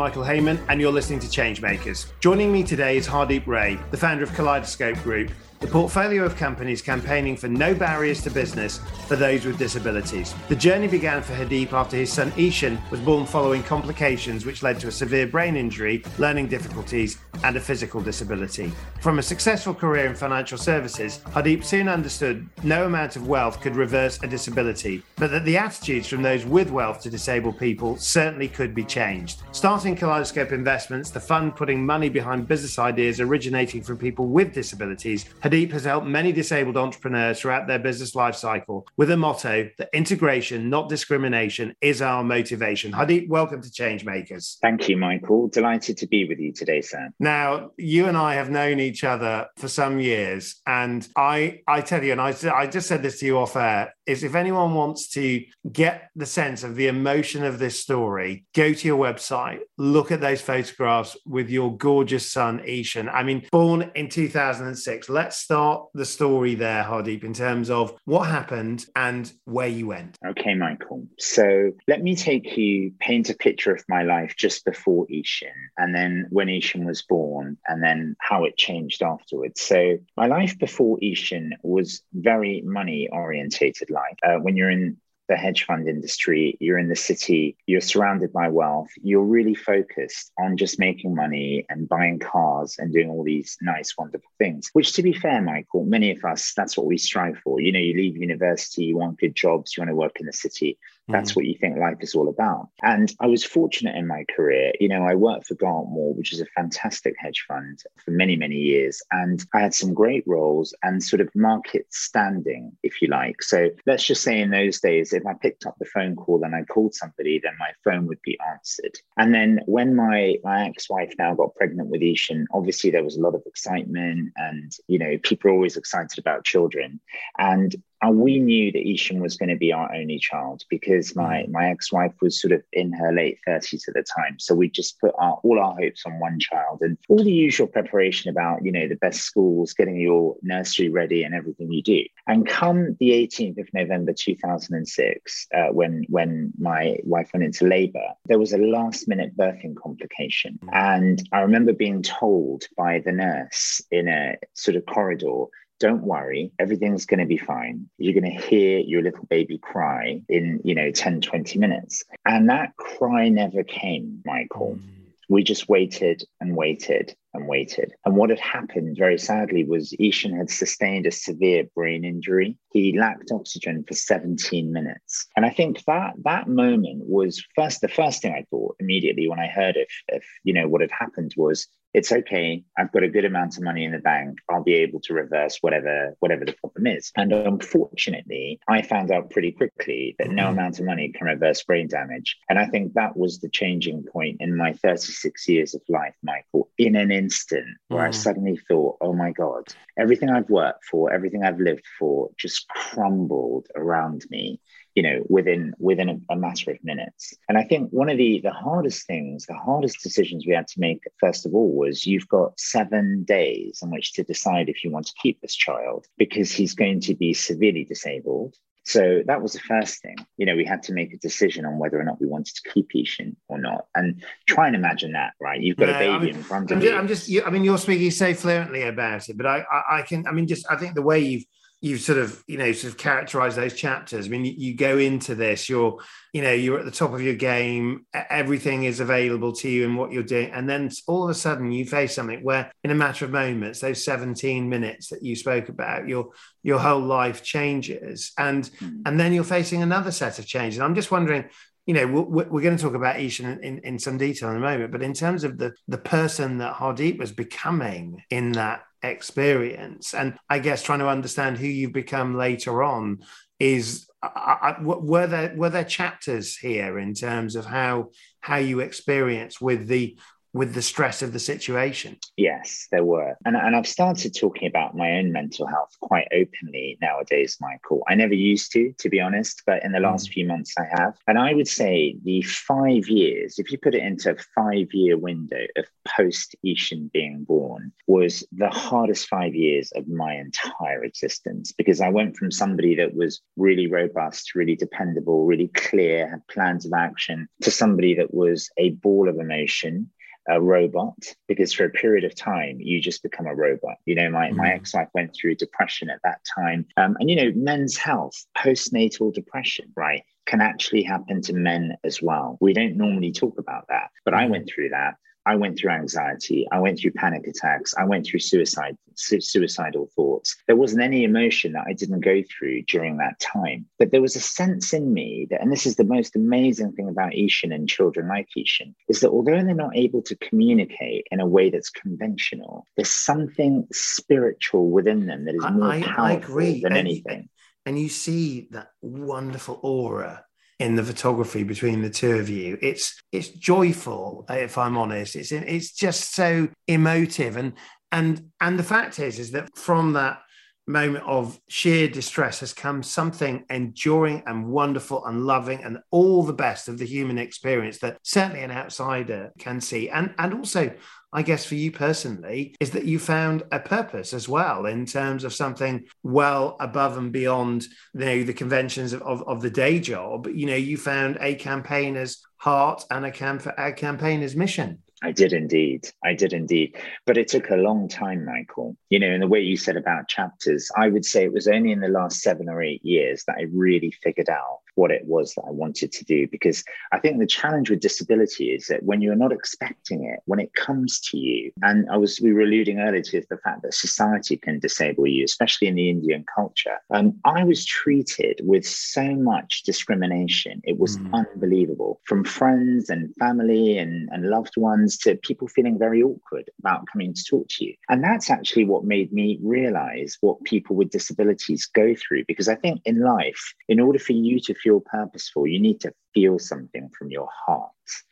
Michael Hayman, and you're listening to Changemakers. Joining me today is Hardeep Rai, the founder of Kaleidoscope Group, the portfolio of companies campaigning for no barriers to business for those with disabilities. The journey began for Hardeep after his son Ishan was born following complications which led to a severe brain injury, learning difficulties, and a physical disability. From a successful career in financial services, Hardeep soon understood no amount of wealth could reverse a disability, but that the attitudes from those with wealth to disabled people certainly could be changed. Starting Kaleidoscope Investments, the fund putting money behind business ideas originating from people with disabilities, Hardeep has helped many disabled entrepreneurs throughout their business life cycle with a motto that integration, not discrimination, is our motivation. Hardeep, welcome to Changemakers. Thank you, Michael. Delighted to be with you today, Sam. Now, you and I have known each other for some years, and I, I tell you, and I, I just said this to you off air, is if anyone wants to get the sense of the emotion of this story, go to your website, look at those photographs with your gorgeous son, Ishan. I mean, born in 2006. Let's start the story there, Hardeep, in terms of what happened and where you went. Okay, Michael. So let me take you, paint a picture of my life just before Ishan, and then when Ishan was born, and then how it changed afterwards. So my life before Ishan was very money orientated life. Uh, when you're in the hedge fund industry, you're in the city, you're surrounded by wealth, you're really focused on just making money and buying cars and doing all these nice, wonderful things. Which, to be fair, Michael, many of us, that's what we strive for. You know, you leave university, you want good jobs, you want to work in the city. That's mm. what you think life is all about. And I was fortunate in my career. You know, I worked for Dartmoor, which is a fantastic hedge fund for many, many years. And I had some great roles and sort of market standing, if you like. So let's just say in those days, if I picked up the phone call and I called somebody, then my phone would be answered. And then when my, my ex-wife now got pregnant with Ishan, obviously there was a lot of excitement and, you know, people are always excited about children. And and we knew that Ishan was going to be our only child because my mm. my ex-wife was sort of in her late 30s at the time. So we just put our, all our hopes on one child and all the usual preparation about, you know, the best schools, getting your nursery ready and everything you do. And come the 18th of November 2006, uh, when, when my wife went into labor, there was a last minute birthing complication. Mm. And I remember being told by the nurse in a sort of corridor don't worry, everything's going to be fine. You're going to hear your little baby cry in, you know, 10, 20 minutes. And that cry never came, Michael. Mm. We just waited and waited and waited. And what had happened, very sadly, was Ishan had sustained a severe brain injury. He lacked oxygen for 17 minutes. And I think that that moment was first the first thing I thought immediately when I heard if if you know what had happened was it's okay. I've got a good amount of money in the bank. I'll be able to reverse whatever whatever the problem is. And unfortunately, I found out pretty quickly that no mm-hmm. amount of money can reverse brain damage. And I think that was the changing point in my 36 years of life, Michael. In an instant where mm. I suddenly thought, oh my God, everything I've worked for, everything I've lived for just crumbled around me you know within within a, a, matter of minutes and i think one of the the hardest things the hardest decisions we had to make first of all was you've got seven days in which to decide if you want to keep this child because he's going to be severely disabled so that was the first thing. You know, we had to make a decision on whether or not we wanted to keep Ishan or not. And try and imagine that, right? You've got no, a baby I mean, in front of I'm you. Just, I'm just, you, I mean, you're speaking so fluently about it, but I, I, I can, I mean, just, I think the way you've you've sort of you know sort of characterized those chapters i mean you, go into this you're you know you're at the top of your game everything is available to you and what you're doing and then all of a sudden you face something where in a matter of moments those 17 minutes that you spoke about your your whole life changes and mm. and then you're facing another set of changes i'm just wondering you know we're, we're going to talk about Ishan, in, in some detail in a moment but in terms of the the person that Hardeep was becoming in that experience. And i guess trying to understand who you've become later on is I, I, were there were there chapters here in terms of how how you experience with the with the stress of the situation? Yes, there were. And, and I've started talking about my own mental health quite openly nowadays, Michael. I never used to, to be honest, but in the last mm. few months I have. And I would say the five years, if you put it into a five year window of post Ishan being born, was the hardest five years of my entire existence because I went from somebody that was really robust, really dependable, really clear, had plans of action, to somebody that was a ball of emotion a robot because for a period of time you just become a robot you know my, mm. my ex-wife went through depression at that time um, and you know men's health postnatal depression right can actually happen to men as well we don't normally talk about that but mm. i went through that I went through anxiety. I went through panic attacks. I went through suicide, su- suicidal thoughts. There wasn't any emotion that I didn't go through during that time. But there was a sense in me that, and this is the most amazing thing about Ishan and children like Ishan, is that although they're not able to communicate in a way that's conventional, there's something spiritual within them that is more I, powerful I than and, anything. And you see that wonderful aura in the photography between the two of you. It's it's joyful, if I'm honest. It's it's just so emotive, and and and the fact is is that from that moment of sheer distress has come something enduring and wonderful and loving and all the best of the human experience that certainly an outsider can see and and also I guess for you personally, is that you found a purpose as well in terms of something well above and beyond you know, the conventions of, of, of the day job. You know, you found a campaigner's heart and a, camp- a campaigner's mission. I did indeed. I did indeed. But it took a long time, Michael. You know, in the way you said about chapters, I would say it was only in the last seven or eight years that I really figured out what it was that I wanted to do. Because I think the challenge with disability is that when you're not expecting it, when it comes to you, and I was we were alluding earlier to the fact that society can disable you, especially in the Indian culture. Um, I was treated with so much discrimination. It was mm. unbelievable from friends and family and, and loved ones to people feeling very awkward about coming to talk to you. And that's actually what made me realize what people with disabilities go through. Because I think in life, in order for you to feel purposeful, you need to feel something from your heart.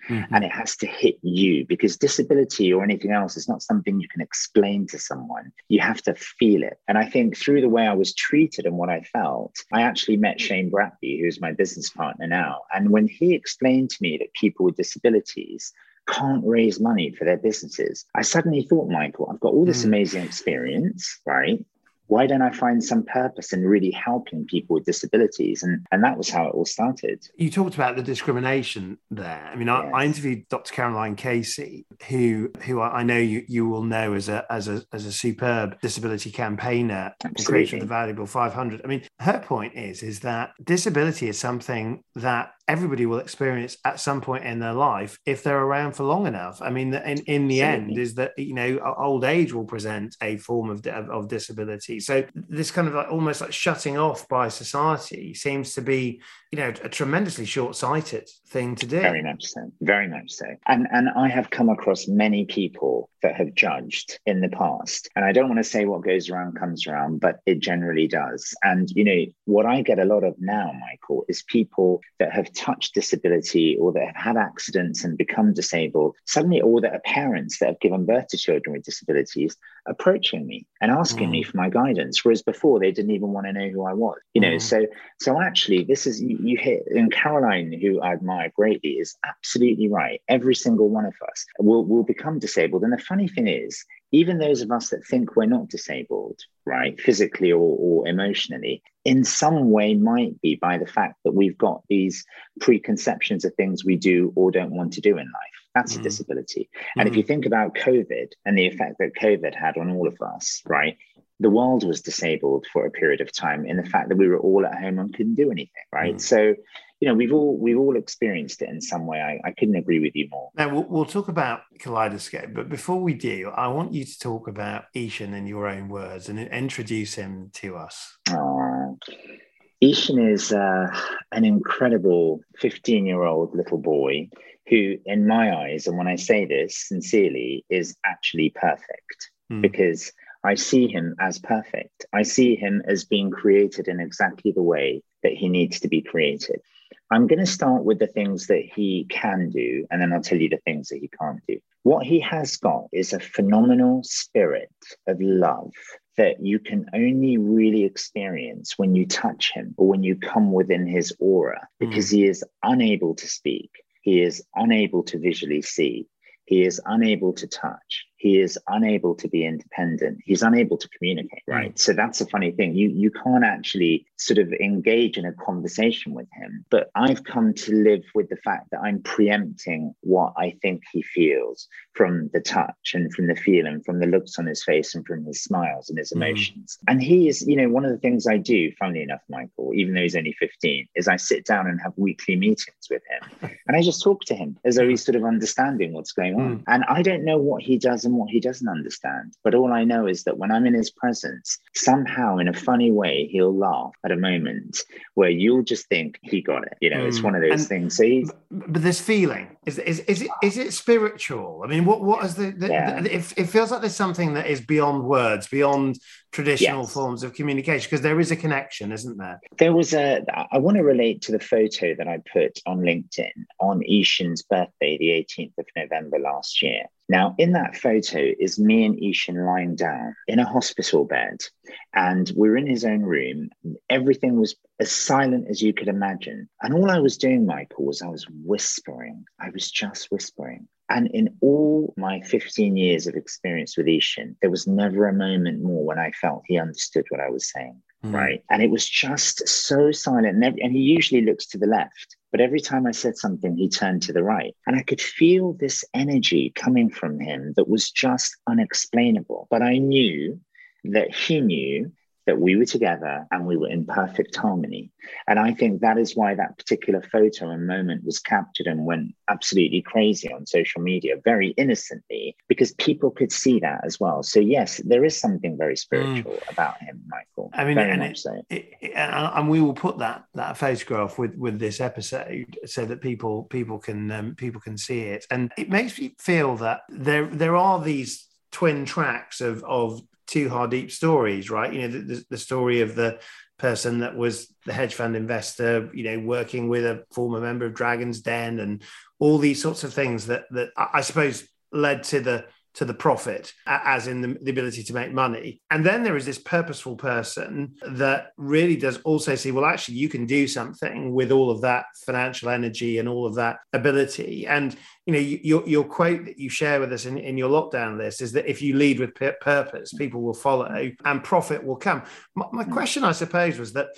Mm-hmm. And it has to hit you because disability or anything else is not something you can explain to someone. You have to feel it. And I think through the way I was treated and what I felt, I actually met Shane Bratby, who's my business partner now. And when he explained to me that people with disabilities can't raise money for their businesses. I suddenly thought, Michael, I've got all this mm. amazing experience, right? Why don't I find some purpose in really helping people with disabilities? And, and that was how it all started. You talked about the discrimination there. I mean, yes. I, I, interviewed Dr. Caroline Casey, who who I know you, you will know as a as a as a superb disability campaigner and creator of the valuable 500. I mean, her point is is that disability is something that everybody will experience at some point in their life if they're around for long enough. I mean, in, in the Absolutely. end, is that you know old age will present a form of, of, of disability. So this kind of like almost like shutting off by society seems to be you know a tremendously short-sighted thing to do. Very much so. Very much so. And and I have come across many people that have judged in the past, and I don't want to say what goes around comes around, but it generally does. And you know what I get a lot of now, Michael, is people that have touched disability or that have had accidents and become disabled, suddenly, or that are parents that have given birth to children with disabilities, approaching me and asking mm. me for my guidance. Whereas before they didn't even want to know who I was. You know, mm. so so actually this is you, hit and Caroline, who I admire greatly, is absolutely right. Every single one of us will will become disabled. And the funny thing is, even those of us that think we're not disabled, right, physically or, or emotionally, in some way might be by the fact that we've got these preconceptions of things we do or don't want to do in life. That's mm. a disability. And mm. if you think about COVID and the effect that COVID had on all of us, right, the world was disabled for a period of time in the fact that we were all at home and couldn't do anything, right? Mm. So you know we've all we've all experienced it in some way i, I couldn't agree with you more now we'll, we'll, talk about kaleidoscope but before we do i want you to talk about ishan in your own words and introduce him to us oh, ishan is uh, an incredible 15 year old little boy who in my eyes and when i say this sincerely is actually perfect mm. because I see him as perfect. I see him as being created in exactly the way that he needs to be created. I'm going to start with the things that he can do, and then I'll tell you the things that he can't do. What he has got is a phenomenal spirit of love that you can only really experience when you touch him or when you come within his aura because mm. he is unable to speak. He is unable to visually see. He is unable to touch he is unable to be independent he's unable to communicate right mm. so that's a funny thing you you can't actually sort of engage in a conversation with him but i've come to live with the fact that i'm preempting what i think he feels from the touch and from the feel and from the looks on his face and from his smiles and his hmm. emotions mm. and he is you know one of the things i do funnily enough michael even though he's only 15 is i sit down and have weekly meetings with him and i just talk to him as though he's sort of understanding what's going on mm. and i don't know what he does and what he doesn't understand. But all I know is that when I'm in his presence, somehow in a funny way, he'll laugh at a moment where you'll just think he got it. You know, mm. it's one of those and, things. So he's, but this feeling is, is is it is it spiritual? I mean, what what is the, the, yeah. the it, it feels like there's something that is beyond words, beyond traditional yes. forms of communication because there is a connection isn't there? There was a i want to relate to the photo that i put on linkedin on ishan's birthday the 18th of november last year. Now in that photo is me and ishan lying down in a hospital bed and we're in his own room. Everything was as silent as you could imagine. And all i was doing michael was i was whispering. I was just whispering and in all my 15 years of experience with Ishan, there was never a moment more when I felt he understood what I was saying. Mm. Right. And it was just so silent. And, every, and he usually looks to the left. But every time I said something, he turned to the right. And I could feel this energy coming from him that was just unexplainable. But I knew that he knew that we were together and we were in perfect harmony. And I think that is why that particular photo and moment was captured and went absolutely crazy on social media, very innocently, because people could see that as well. So, yes, there is something very spiritual mm. about him, Michael. I mean, very and, it, so. it, it, and we will put that that photograph with with this episode so that people people can um, people can see it. And it makes me feel that there there are these twin tracks of of two Hardeep stories, right? You know, the, the, story of the person that was the hedge fund investor, you know, working with a former member of Dragon's Den and all these sorts of things that that I suppose led to the to the profit, as in the, the, ability to make money. And then there is this purposeful person that really does also see, well, actually, you can do something with all of that financial energy and all of that ability. And you know, your, your quote that you share with us in, in your lockdown list is that if you lead with purpose, people will follow and profit will come. My, my hmm. question, I suppose, was that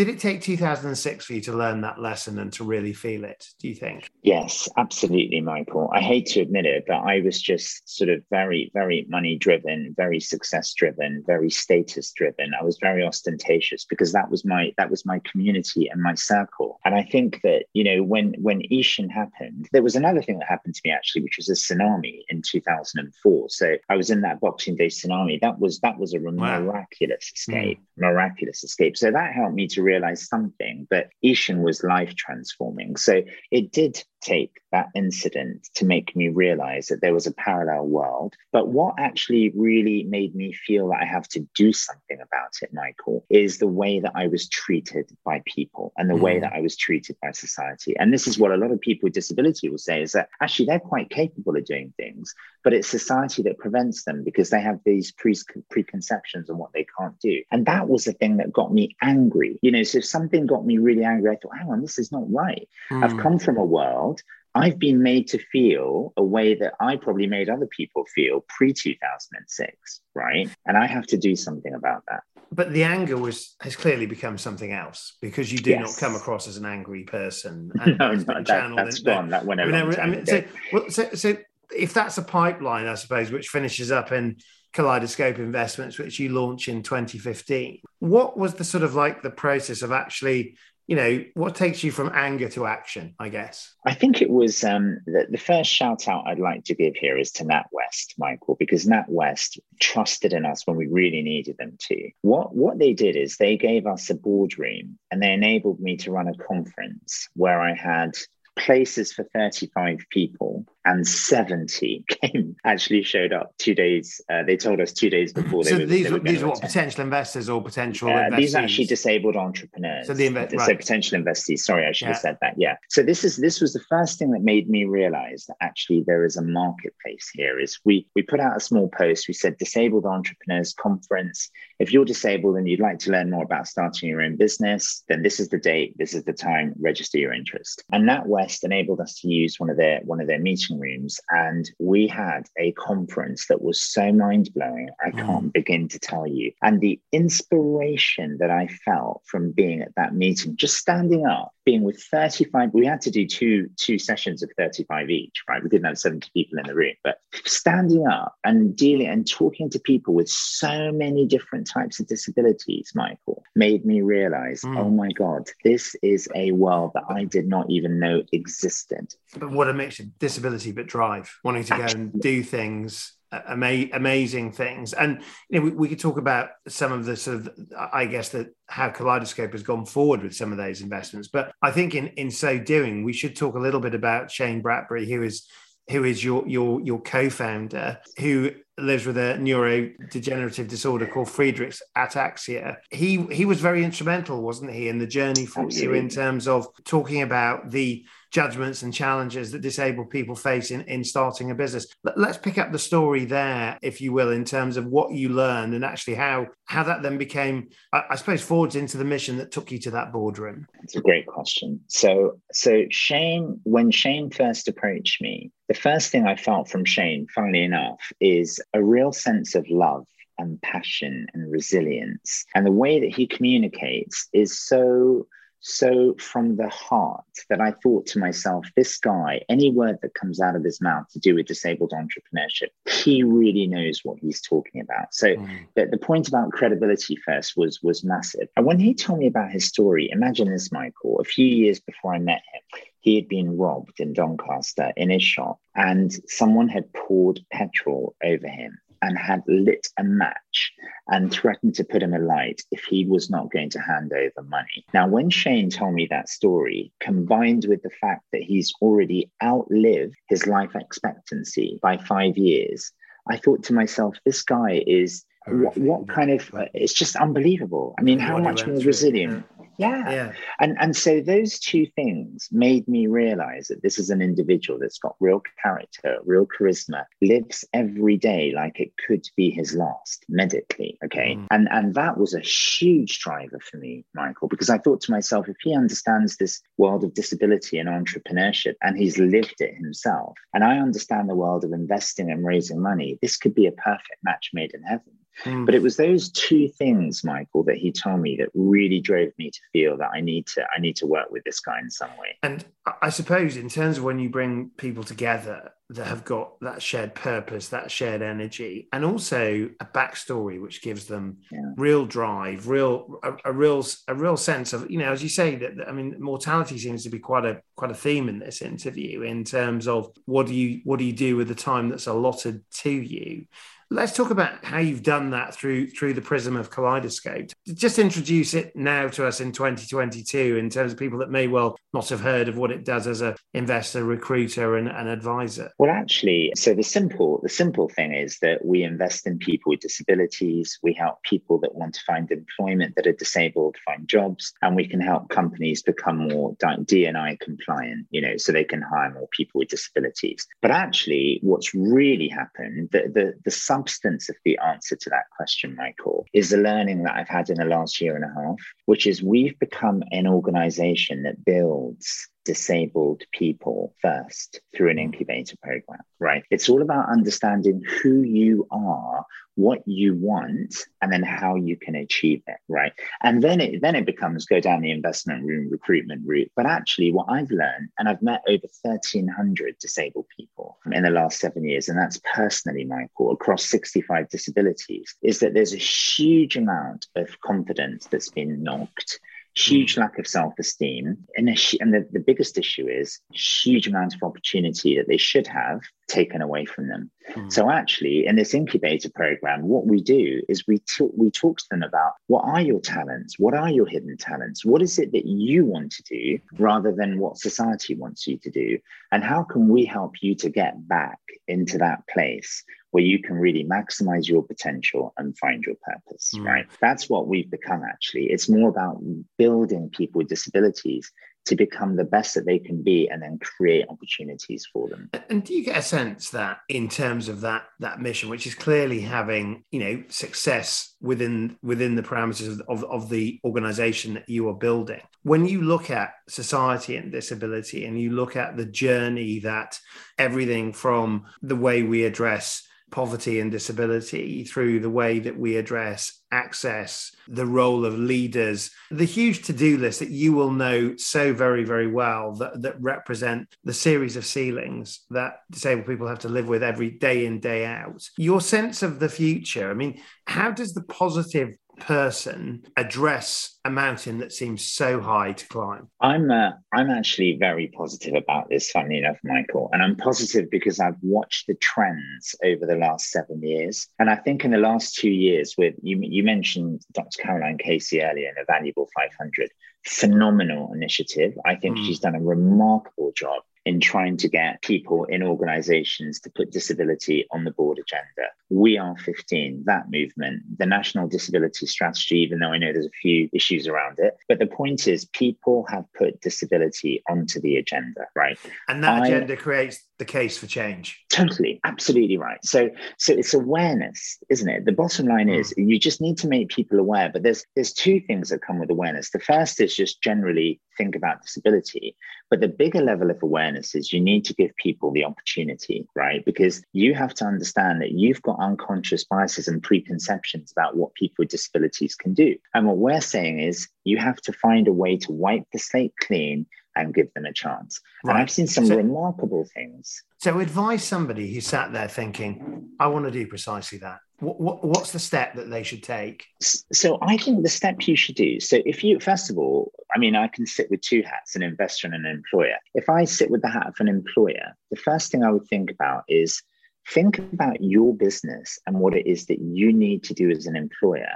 did it take 2006 for you to learn that lesson and to really feel it, do you think? Yes, absolutely, Michael. I hate to admit it, but I was just sort of very, very money driven, very success driven, very status driven. I was very ostentatious because that was my that was my community and my circle. And I think that, you know, when when Ishan happened, there was another thing that happened to me actually, which was a tsunami in 2004. So I was in that Boxing Day tsunami. That was that was a wow. miraculous escape, mm. miraculous escape. So that helped me to to realize something, but Ishan was life transforming. So it did take that incident to make me realize that there was a parallel world. But what actually really made me feel that I have to do something about it, Michael, is the way that I was treated by people and the mm. way that I was treated by society. And this is what a lot of people with disability will say is that actually they're quite capable of doing things, but it's society that prevents them because they have these pre- preconceptions on what they can't do. And that was the thing that got me angry. You know, so if something got me really angry, I thought, hang on, this is not right. Mm. I've come from a world I've been made to feel a way that I probably made other people feel pre 2006, right? And I have to do something about that. But the anger was has clearly become something else because you do yes. not come across as an angry person. And no, no that, has gone. That went over. I mean, so, well, so, so if that's a pipeline, I suppose, which finishes up in Kaleidoscope Investments, which you launch in 2015, what was the sort of like the process of actually you know, what takes you from anger to action, I guess? I think it was um, the, the, first shout out I'd like to give here is to Nat West, Michael, because Nat West trusted in us when we really needed them to. What, what they did is they gave us a boardroom and they enabled me to run a conference where I had places for 35 people and 70 came actually showed up two days. Uh, they told us two days before. so they these, were these are what potential investors or potential uh, these are actually disabled entrepreneurs. So the inve- right. so potential investees. Sorry, I should yeah. have said that. Yeah. So this is this was the first thing that made me realize that actually there is a marketplace here. Is we we put out a small post. We said disabled entrepreneurs conference. If you're disabled and you'd like to learn more about starting your own business, then this is the date. This is the time. Register your interest. And NatWest enabled us to use one of their one of their meeting rooms, and we had a conference that was so mind blowing. I mm. can't mm. begin to tell you. And the inspiration that I felt from being at that meeting, just standing up, being with 35, we had to do two two sessions of 35 each, right? We didn't have 70 people in the room, but standing up and dealing and talking to people with so many different types of disabilities, Michael, made me realize, mm. oh my God, this is a world that I did not even know existed. But what a mix of disability but drive, wanting to go and do things ama- amazing things. And you know, we, we, could talk about some of the sort of, I guess, that how Kaleidoscope has gone forward with some of those investments. But I think in in so doing, we should talk a little bit about Shane Bradbury, who is who is your your your co-founder, who lives with a neurodegenerative disorder called Friedreich's ataxia. He he was very instrumental, wasn't he, in the journey for Absolutely. you in terms of talking about the judgments and challenges that disabled people face in, in starting a business. Let's pick up the story there, if you will, in terms of what you learned and actually how how that then became, I, I suppose, forwards into the mission that took you to that boardroom. It's a great question. So so Shane, when Shane first approached me, the first thing I felt from Shane, funnily enough, is a real sense of love and passion and resilience. And the way that he communicates is so so from the heart that I thought to myself, this guy, any word that comes out of his mouth to do with disabled entrepreneurship, he really knows what he's talking about. So mm. the, the point about credibility first was was massive. And when he told me about his story, imagine this, Michael, a few years before I met him, he had been robbed in Doncaster in his shop, and someone had poured petrol over him and had lit a match and threatened to put him alight if he was not going to hand over money. Now, when Shane told me that story, combined with the fact that he's already outlived his life expectancy by five years, I thought to myself, this guy is what, what, kind of it's just unbelievable i mean how much more resilient yeah. yeah. And and so those two things made me realize that this is an individual that's got real character, real charisma, lives every day like it could be his last medically. Okay. Mm. And and that was a huge driver for me, Michael, because I thought to myself, if he understands this world of disability and entrepreneurship and he's lived it himself, and I understand the world of investing and raising money, this could be a perfect match made in heaven. Mm. But it was those two things, Michael, that he told me that really drove me to feel that I need to I need to work with this guy in some way. And I suppose in terms of when you bring people together that have got that shared purpose, that shared energy, and also a backstory which gives them yeah. real drive, real a, a, real a real sense of you know, as you say that I mean, mortality seems to be quite a quite a theme in this interview in terms of what do you what do you do with the time that's allotted to you Let's talk about how you've done that through through the prism of Kaleidoscope. Just introduce it now to us in 2022 in terms of people that may well not have heard of what it does as an investor, recruiter, and an advisor. Well, actually, so the simple the simple thing is that we invest in people with disabilities. We help people that want to find employment that are disabled find jobs, and we can help companies become more DNI compliant. You know, so they can hire more people with disabilities. But actually, what's really happened the the the substance of the answer to that question, Michael, is the learning that I've had in the last year and a half, which is we've become an organization that builds disabled people first through an mm. incubator program, right? It's all about understanding who you are, what you want, and then how you can achieve it, right? And then it then it becomes go down the investment room recruitment route. But actually, what I've learned, and I've met over 1,300 disabled people in the last seven years, and that's personally, Michael, across 65 disabilities, is that there's a huge amount of confidence that's been knocked huge mm. lack of self-esteem. And, a, and the, the biggest issue is huge amount of opportunity that they should have taken away from them. Mm. so actually in this incubator program what we do is we talk we talk to them about what are your talents? What are your hidden talents? What is it that you want to do rather than what society wants you to do? And how can we help you to get back into that place where you can really maximize your potential and find your purpose, mm. right? That's what we've become actually. It's more about building people with disabilities to become the best that they can be and then create opportunities for them and do you get a sense that in terms of that that mission which is clearly having you know success within within the parameters of, of the organization that you are building when you look at society and disability and you look at the journey that everything from the way we address poverty and disability through the way that we address access, the role of leaders, the huge to do list that you will know so very, very well that, that represent the series of ceilings that disabled people have to live with every day in, day out. Your sense of the future, I mean, how does the positive person address a mountain that seems so high to climb? I'm uh, I'm actually very positive about this. Funny enough, Michael, and I'm positive because I've watched the trends over the last seven years, and I think in the last two years, with you, you mentioned Dr. Caroline Casey earlier in a valuable 500 phenomenal initiative. I think mm. she's done a remarkable job in trying to get people in organizations to put disability on the board agenda. We Are 15, that movement, the National Disability Strategy, even though I know there's a few issues around it. But the point is, people have put disability onto the agenda, right? And that I, agenda creates the case for change. Totally, absolutely right. So, so it's awareness, isn't it? The bottom line mm. is you just need to make people aware. But there's there's two things that come with awareness. The first is just generally think about disability, but the bigger level of awareness is you need to give people the opportunity, right? Because you have to understand that you've got unconscious biases and preconceptions about what people with disabilities can do. And what we're saying is you have to find a way to wipe the slate clean and give them a chance. Right. And I've seen some so, remarkable things. So, advise somebody who sat there thinking, I want to do precisely that. What, what, what's the step that they should take? So, I think the step you should do. So, if you, first of all, I mean, I can sit with two hats an investor and an employer. If I sit with the hat of an employer, the first thing I would think about is think about your business and what it is that you need to do as an employer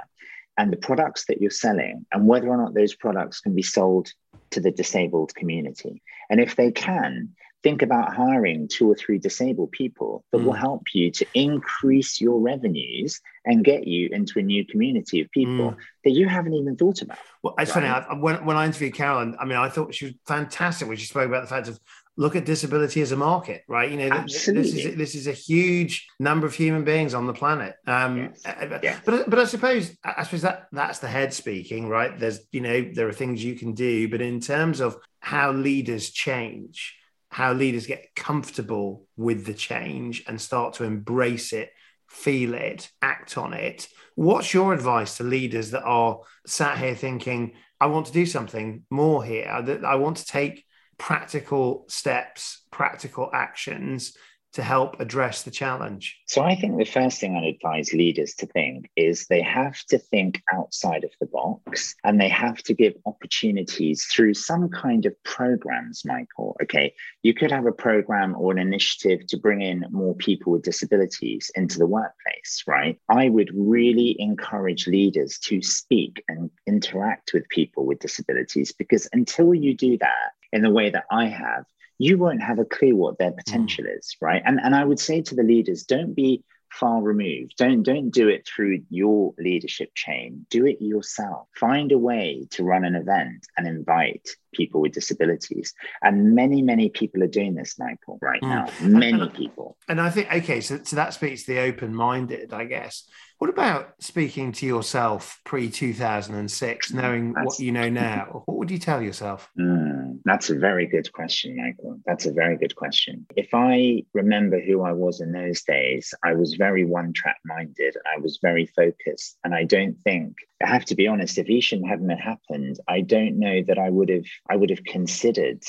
and the products that you're selling and whether or not those products can be sold to the disabled community. And if they can, think about hiring two or three disabled people that mm. will help you to increase your revenues and get you into a new community of people mm. that you haven't even thought about. Well, it's right? funny. I, when, when I interviewed Caroline, I mean, I thought she was fantastic when she spoke about the fact of look at disability as a market, right? You know, Absolutely. this is this is a huge number of human beings on the planet. Um, yes. Uh, yes. But but I suppose I suppose that that's the head speaking, right? There's you know there are things you can do, but in terms of how leaders change, how leaders get comfortable with the change and start to embrace it, feel it, act on it. What's your advice to leaders that are sat here thinking? I want to do something more here. I want to take practical steps, practical actions to help address the challenge? So, I think the first thing I'd advise leaders to think is they have to think outside of the box and they have to give opportunities through some kind of programs, Michael. Okay, you could have a program or an initiative to bring in more people with disabilities into the workplace, right? I would really encourage leaders to speak and interact with people with disabilities because until you do that, in the way that I have, you won't have a clue what their potential mm. is, right? And and I would say to the leaders, don't be far removed. Don't don't do it through your leadership chain. Do it yourself. Find a way to run an event and invite people with disabilities. And many, many people are doing this, Michael, right mm. now. Many and, people. And I think, okay, so, so that speaks to the open minded, I guess. What about speaking to yourself pre 2006, knowing that's, what you know now? What would you tell yourself? Mm, that's a very good question, Michael. That's a very good question. If I remember who I was in those days, I was very one track minded. I was very focused. And I don't think, I have to be honest, if Ishan hadn't happened, I don't know that I would have I would have considered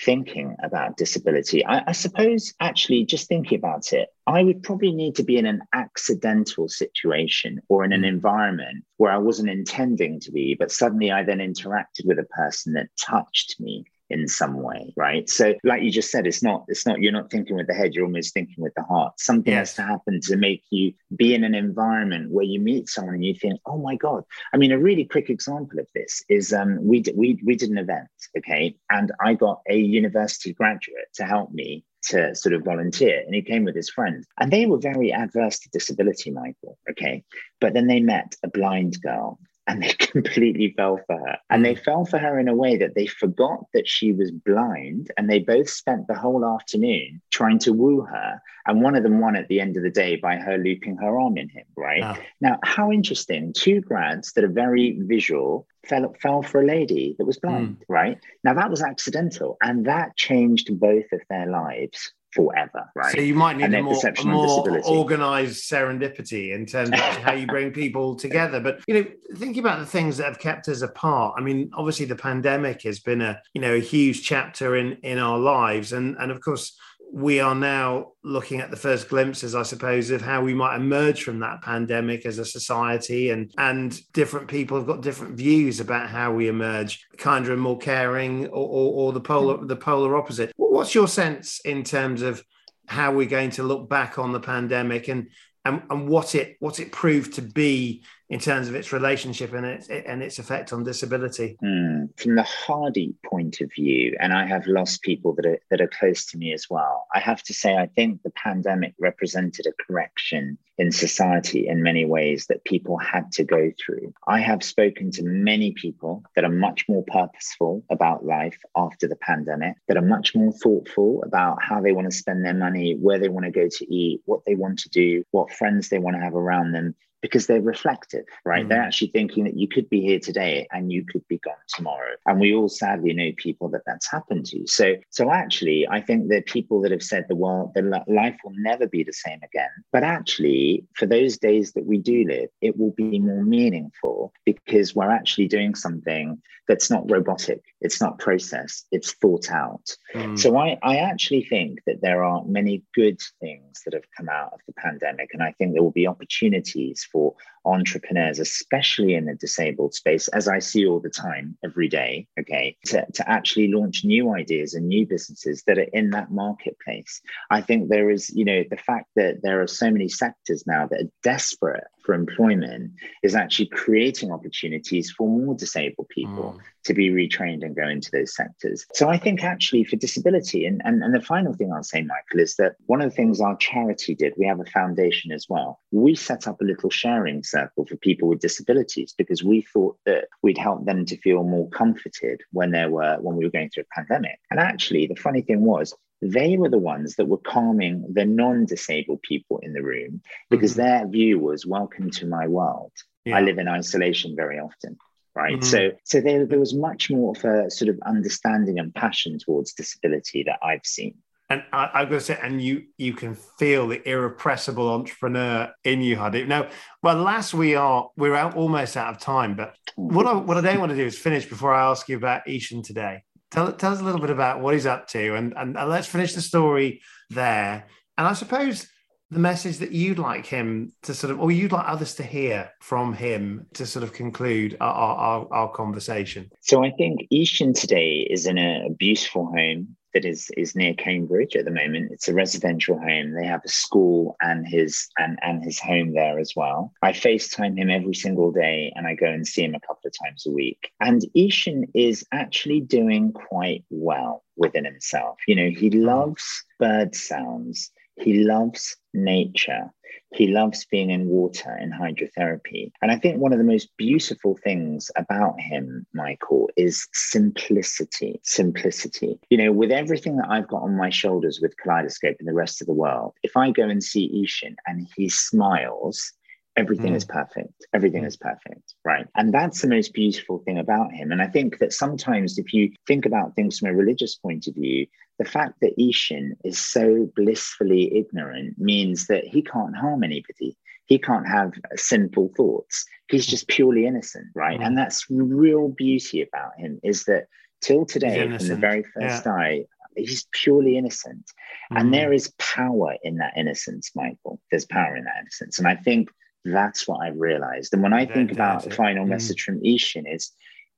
thinking about disability. I, I, suppose, actually, just thinking about it, I would probably need to be in an accidental situation or in an mm. environment where I wasn't intending to be, but suddenly I then interacted with a person that touched me in some way right? So like you just said it's not it's not you're not thinking with the head you're almost thinking with the heart. Something yes. has to happen to make you be in an environment where you meet someone and you think oh my god. I mean a really quick example of this is um we did we, we did an event okay? And i got a university graduate to help me to sort of volunteer and he came with his friend and they were very adverse to disability michael okay? But then they met a blind girl and they completely fell for her. And they hmm. fell for her in a way that they forgot that she was blind. And they both spent the whole afternoon trying to woo her. And one of them won at the end of the day by her looping her arm in him, right? Oh. Now, how interesting. Two grads that are very visual fell, fell for a lady that was blind, mm. right? Now, that was accidental. And that changed both of their lives forever, right? So you might need a more, a more organized serendipity in terms of how you bring people together. But you know, thinking about the things that have kept us apart. I mean, obviously the pandemic has been a you know a huge chapter in in our lives, and and of course we are now looking at the first glimpses, I suppose, of how we might emerge from that pandemic as a society, and and different people have got different views about how we emerge, kinder and more caring, or, or, or the polar hmm. the polar opposite. What's your sense in terms of how we're going to look back on the pandemic and and, and what it what it proved to be in terms of its relationship and its and its effect on disability. Mm. From the Hardy point of view, and I have lost people that are that are close to me as well. I have to say, I think the pandemic represented a correction in society in many ways that people had to go through. I have spoken to many people that are much more purposeful about life after the pandemic, that are much more thoughtful about how they want to spend their money, where they want to go to eat, what they want to do, what friends they want to have around them because they're reflective, right? Mm. They're actually thinking that you could be here today and you could be gone tomorrow. And we all sadly know people that that's happened to. So, so actually, I think that people that have said the world, the life will never be the same again. But actually, for those days that we do live, it will be more meaningful because we're actually doing something that's not robotic, it's not processed, it's thought out. Mm. So I, I actually think that there are many good things that have come out of the pandemic. And I think there will be opportunities for entrepreneurs, especially in the disabled space, as I see all the time, every day, okay, to, to actually launch new ideas and new businesses that are in that marketplace. I think there is, you know, the fact that there are so many sectors now that are desperate for employment is actually creating opportunities for more disabled people mm. to be retrained and go into those sectors. So I think actually for disability, and, and, and the final thing I'll say, Michael, is that one of the things our charity did, we have a foundation as well. We set up a little sharing circle for people with disabilities because we thought that we'd help them to feel more comforted when there were when we were going through a pandemic. And actually, the funny thing was they were the ones that were calming the non-disabled people in the room because mm-hmm. their view was welcome to my world yeah. i live in isolation very often right mm-hmm. so so there, there was much more of a sort of understanding and passion towards disability that i've seen and I, I'm going to say, and you you can feel the irrepressible entrepreneur in you, Hadi. Now, well, last we are we're out almost out of time, but what I what I don't want to do is finish before I ask you about Ishan today. Tell, tell us a little bit about what he's up to, and, and, and let's finish the story there. And I suppose the message that you'd like him to sort of, or you'd like others to hear from him to sort of conclude our, our, our conversation? So I think Ishan today is in a beautiful home that is is near Cambridge at the moment. It's a residential home. They have a school and his and and his home there as well. I FaceTime him every single day and I go and see him a couple of times a week. And Ishan is actually doing quite well within himself. You know, he loves bird sounds. He loves nature. He loves being in water in hydrotherapy. And I think one of the most beautiful things about him, Michael, is simplicity. Simplicity. You know, with everything that I've got on my shoulders with Kaleidoscope and the rest of the world, if I go and see Ishan and he smiles, everything mm. is perfect everything mm. is perfect right and that's the most beautiful thing about him and i think that sometimes if you think about things from a religious point of view the fact that ishan is so blissfully ignorant means that he can't harm anybody he can't have sinful thoughts he's just purely innocent right mm. and that's real beauty about him is that till today, from the very first yeah. eye, he's purely innocent. Mm. And there is power in that innocence, Michael. There's power in that innocence. And I think that's what I've realized. And when I think about the final mm. message from Ishan is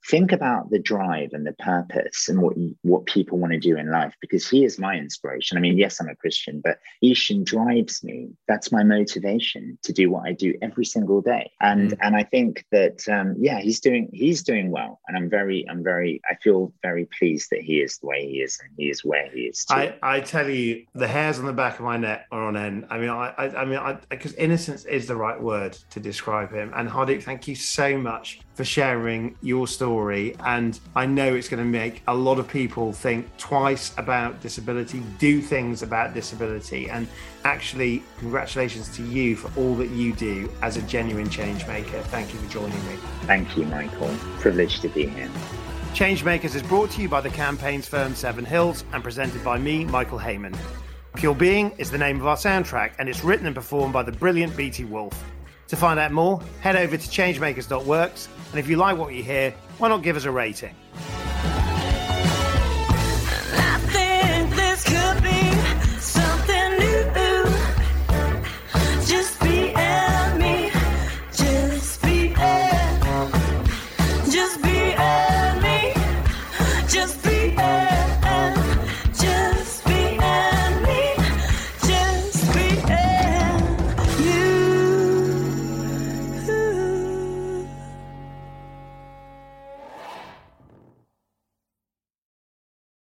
think about the drive and the purpose and what what people want to do in life because he is my inspiration. I mean, yes, I'm a Christian, but Ishan drives me. That's my motivation to do what I do every single day. And mm. and I think that um, yeah, he's doing he's doing well, and I'm very I'm very I feel very pleased that he is the way he is and he is where he is. Too. I I tell you, the hairs on the back of my neck are on end. I mean, I I, I mean, because innocence is the right word to describe him. And Hardeep, thank you so much for sharing your story. And I know it's going to make a lot of people think twice about disability, do things about disability. And actually, congratulations to you for all that you do as a genuine change maker. Thank you for joining me. Thank you, Michael. Privileged to be here. Changemakers is brought to you by the campaigns firm Seven Hills and presented by me, Michael Hayman. Pure Being is the name of our soundtrack, and it's written and performed by the brilliant BT Wolf. To find out more, head over to changemakers.works, and if you like what you hear, why not give us a rating?